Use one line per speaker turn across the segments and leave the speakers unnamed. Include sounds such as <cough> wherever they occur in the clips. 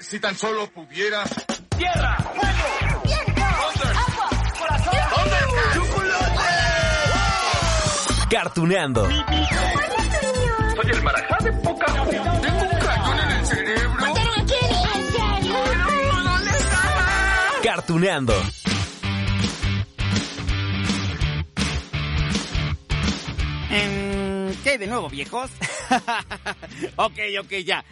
Si tan solo pudiera.
¡Tierra! ¡Fuego! ¡Viento! ¡Agua! ¡Corazón!
¡Chocolate!
Cartuneando.
Soy el marajá de poca. Tengo un cañón en el cerebro.
Cartuneando.
Em, ¿Qué hay de nuevo, viejos? <laughs> ok, ok, ya.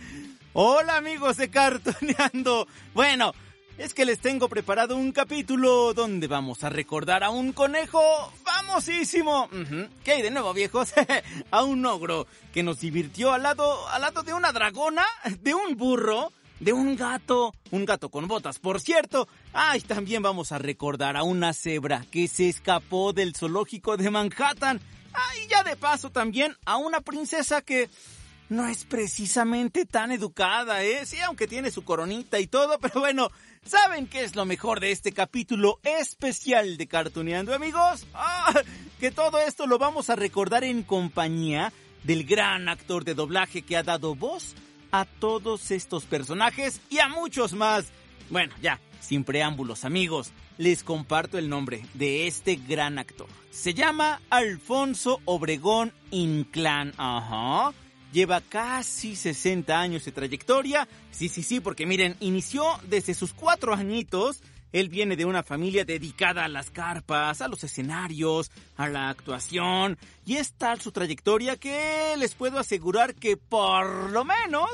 Hola, amigos de Cartoneando. Bueno, es que les tengo preparado un capítulo donde vamos a recordar a un conejo famosísimo. ¿Qué hay de nuevo, viejos? <laughs> a un ogro que nos divirtió al lado, al lado de una dragona, de un burro, de un gato, un gato con botas, por cierto. Ay, también vamos a recordar a una cebra que se escapó del zoológico de Manhattan. Ay, ya de paso también a una princesa que no es precisamente tan educada, ¿eh? Sí, aunque tiene su coronita y todo, pero bueno, ¿saben qué es lo mejor de este capítulo especial de Cartuneando, amigos? Ah, que todo esto lo vamos a recordar en compañía del gran actor de doblaje que ha dado voz a todos estos personajes y a muchos más. Bueno, ya, sin preámbulos, amigos, les comparto el nombre de este gran actor. Se llama Alfonso Obregón Inclán. Ajá. Lleva casi 60 años de trayectoria. Sí, sí, sí, porque miren, inició desde sus cuatro añitos. Él viene de una familia dedicada a las carpas, a los escenarios, a la actuación. Y es tal su trayectoria que les puedo asegurar que por lo menos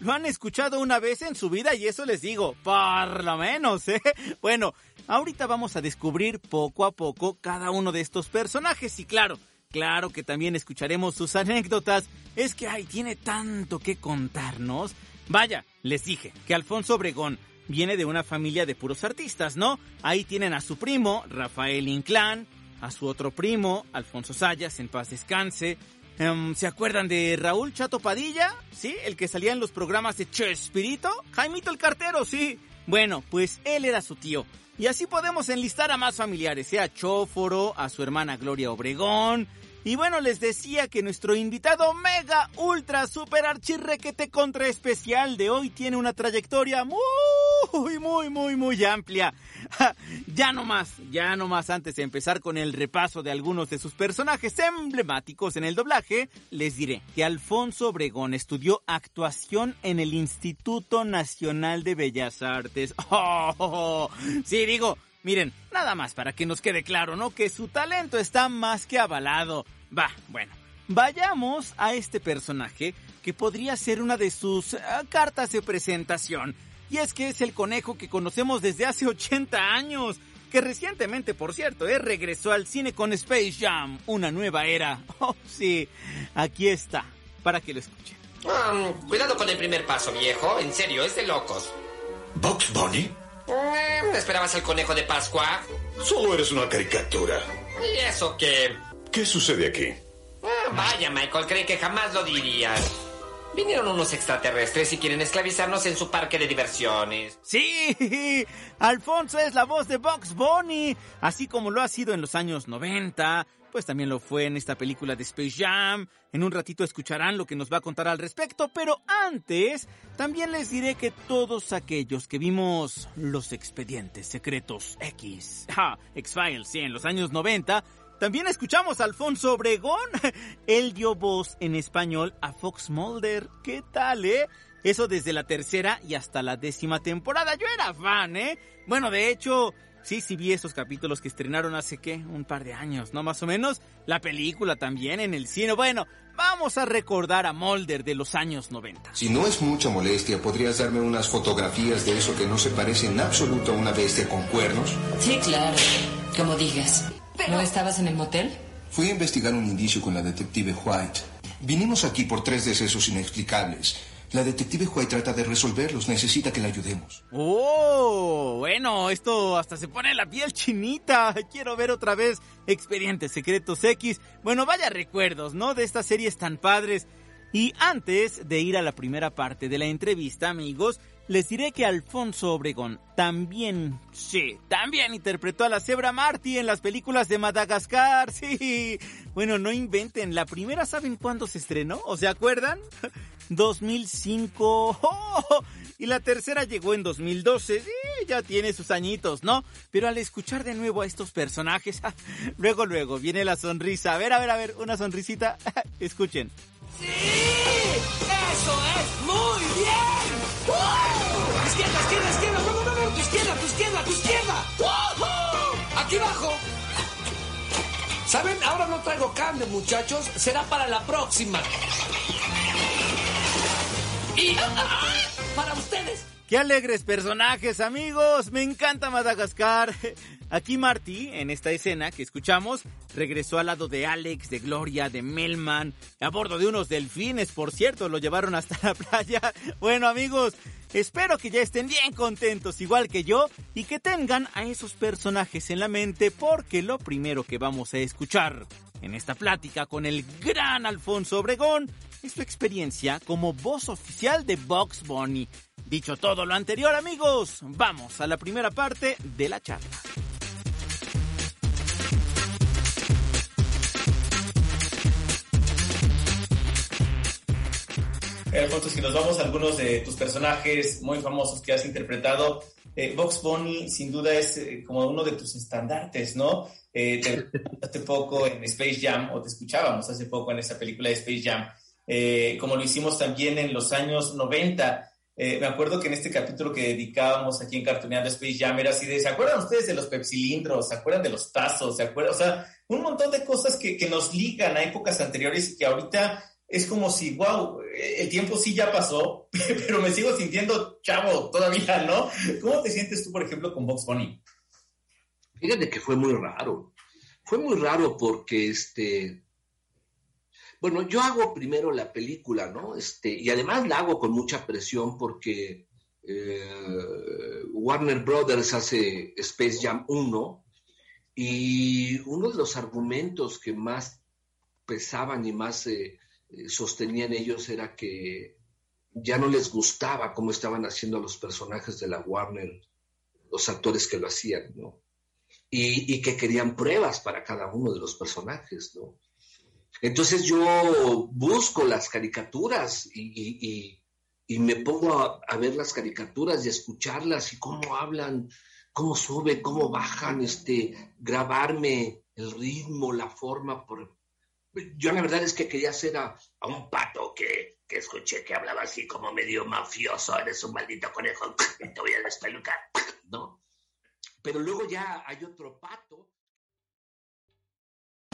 lo han escuchado una vez en su vida y eso les digo, por lo menos, ¿eh? <laughs> Bueno, ahorita vamos a descubrir poco a poco cada uno de estos personajes y claro, claro que también escucharemos sus anécdotas. Es que, ay, tiene tanto que contarnos. Vaya, les dije que Alfonso Obregón viene de una familia de puros artistas, ¿no? Ahí tienen a su primo, Rafael Inclán, a su otro primo, Alfonso Sayas, en paz descanse, Em, ¿Se acuerdan de Raúl Chato Padilla? ¿Sí? El que salía en los programas de Chespirito. Jaimito el cartero, sí. Bueno, pues él era su tío. Y así podemos enlistar a más familiares, ¿eh? a Chóforo, a su hermana Gloria Obregón. Y bueno, les decía que nuestro invitado mega, ultra, super archirrequete contra especial de hoy tiene una trayectoria muy, muy, muy, muy amplia. <laughs> ya no más, ya no más antes de empezar con el repaso de algunos de sus personajes emblemáticos en el doblaje, les diré que Alfonso Obregón estudió actuación en el Instituto Nacional de Bellas Artes. <laughs> Oh, sí, digo, Miren, nada más para que nos quede claro, ¿no? Que su talento está más que avalado. Va, bueno, vayamos a este personaje que podría ser una de sus eh, cartas de presentación. Y es que es el conejo que conocemos desde hace 80 años. Que recientemente, por cierto, eh, regresó al cine con Space Jam, una nueva era. <laughs> Oh, sí, aquí está, para que lo escuchen.
Um, cuidado con el primer paso, viejo. En serio, es de locos.
¿Box Bunny?
¿Esperabas al conejo de Pascua?
Solo eres una caricatura.
¿Y eso qué?
¿Qué sucede aquí?
Ah, vaya, Michael, creí que jamás lo dirías. Vinieron unos extraterrestres y quieren esclavizarnos en su parque de diversiones.
Sí, <laughs> Alfonso es la voz de Box Bunny, así como lo ha sido en los años 90, pues también lo fue en esta película de Space Jam. En un ratito escucharán lo que nos va a contar al respecto, pero antes también les diré que todos aquellos que vimos los expedientes secretos X, ja, X-Files, sí, en los años 90, también escuchamos a Alfonso Obregón. <laughs> Él dio voz en español a Fox Mulder. ¿Qué tal, eh? Eso desde la tercera y hasta la décima temporada. Yo era fan, ¿eh? Bueno, de hecho, sí, sí vi esos capítulos que estrenaron hace, ¿qué? Un par de años, ¿no? Más o menos. La película también en el cine. Bueno, vamos a recordar a Mulder de los años 90.
Si no es mucha molestia, ¿podrías darme unas fotografías de eso que no se parece en absoluto a una bestia con cuernos?
Sí, claro. Como digas. ¿No estabas en el motel?
Fui a investigar un indicio con la detective White. Vinimos aquí por tres decesos inexplicables. La detective White trata de resolverlos. Necesita que la ayudemos.
Oh, bueno, esto hasta se pone la piel chinita. Quiero ver otra vez Expedientes Secretos X. Bueno, vaya recuerdos, ¿no? De estas series tan padres. Y antes de ir a la primera parte de la entrevista, amigos, les diré que Alfonso Obregón también, sí, también interpretó a la cebra Marty en las películas de Madagascar, <laughs> sí. Bueno, no inventen, la primera ¿saben cuándo se estrenó? ¿O se acuerdan? 2005. ¡Oh! Y la tercera llegó en 2012. Sí, ya tiene sus añitos, ¿no? Pero al escuchar de nuevo a estos personajes, <laughs> luego, luego viene la sonrisa. A ver, a ver, a ver, una sonrisita. <laughs> Escuchen.
¡Sí! ¡Eso es muy bien! ¡Wow! Izquierda, izquierda, izquierda. No, no, no. Tu izquierda, tu izquierda, tu izquierda. ¡Wow! Aquí abajo. ¿Saben? Ahora no traigo cambio, muchachos. Será para la próxima. Para ustedes.
¡Qué alegres personajes, amigos! Me encanta Madagascar. Aquí Marty, en esta escena que escuchamos, regresó al lado de Alex, de Gloria, de Melman, a bordo de unos delfines, por cierto, lo llevaron hasta la playa. Bueno, amigos, espero que ya estén bien contentos, igual que yo, y que tengan a esos personajes en la mente, porque lo primero que vamos a escuchar en esta plática con el gran Alfonso Obregón es su experiencia como voz oficial de Box Bunny. Dicho todo lo anterior, amigos, vamos a la primera parte de la charla.
Alfonso, si nos vamos a algunos de tus personajes muy famosos que has interpretado, eh, Box Bunny sin duda es eh, como uno de tus estandartes, ¿no? Eh, te <laughs> hace poco en Space Jam, o te escuchábamos hace poco en esa película de Space Jam, eh, como lo hicimos también en los años 90. Eh, me acuerdo que en este capítulo que dedicábamos aquí en Cartoneando Space Jam era así de, ¿se acuerdan ustedes de los pepsilindros? ¿Se acuerdan de los tazos? ¿Se acuerdan? O sea, un montón de cosas que, que nos ligan a épocas anteriores y que ahorita es como si, wow, el tiempo sí ya pasó, <laughs> pero me sigo sintiendo chavo todavía, ¿no? ¿Cómo te sientes tú, por ejemplo, con Box Bunny?
Fíjate que fue muy raro. Fue muy raro porque, este, bueno, yo hago primero la película, ¿no? Este, y además la hago con mucha presión porque eh, Warner Brothers hace Space Jam 1 y uno de los argumentos que más pesaban y más eh, sostenían ellos era que ya no les gustaba cómo estaban haciendo los personajes de la Warner, los actores que lo hacían, ¿no? Y, y, que querían pruebas para cada uno de los personajes, ¿no? Entonces yo busco las caricaturas y, y, me pongo a, ver las caricaturas y escucharlas y cómo hablan, cómo suben, cómo bajan, este, grabarme el ritmo, la forma. Por... Yo la verdad es que quería a, a un pato que, que, escuché que hablaba así como medio mafioso, eres un maldito conejo, <laughs> te voy a despelucar, ¿no? Pero luego ya hay otro pato.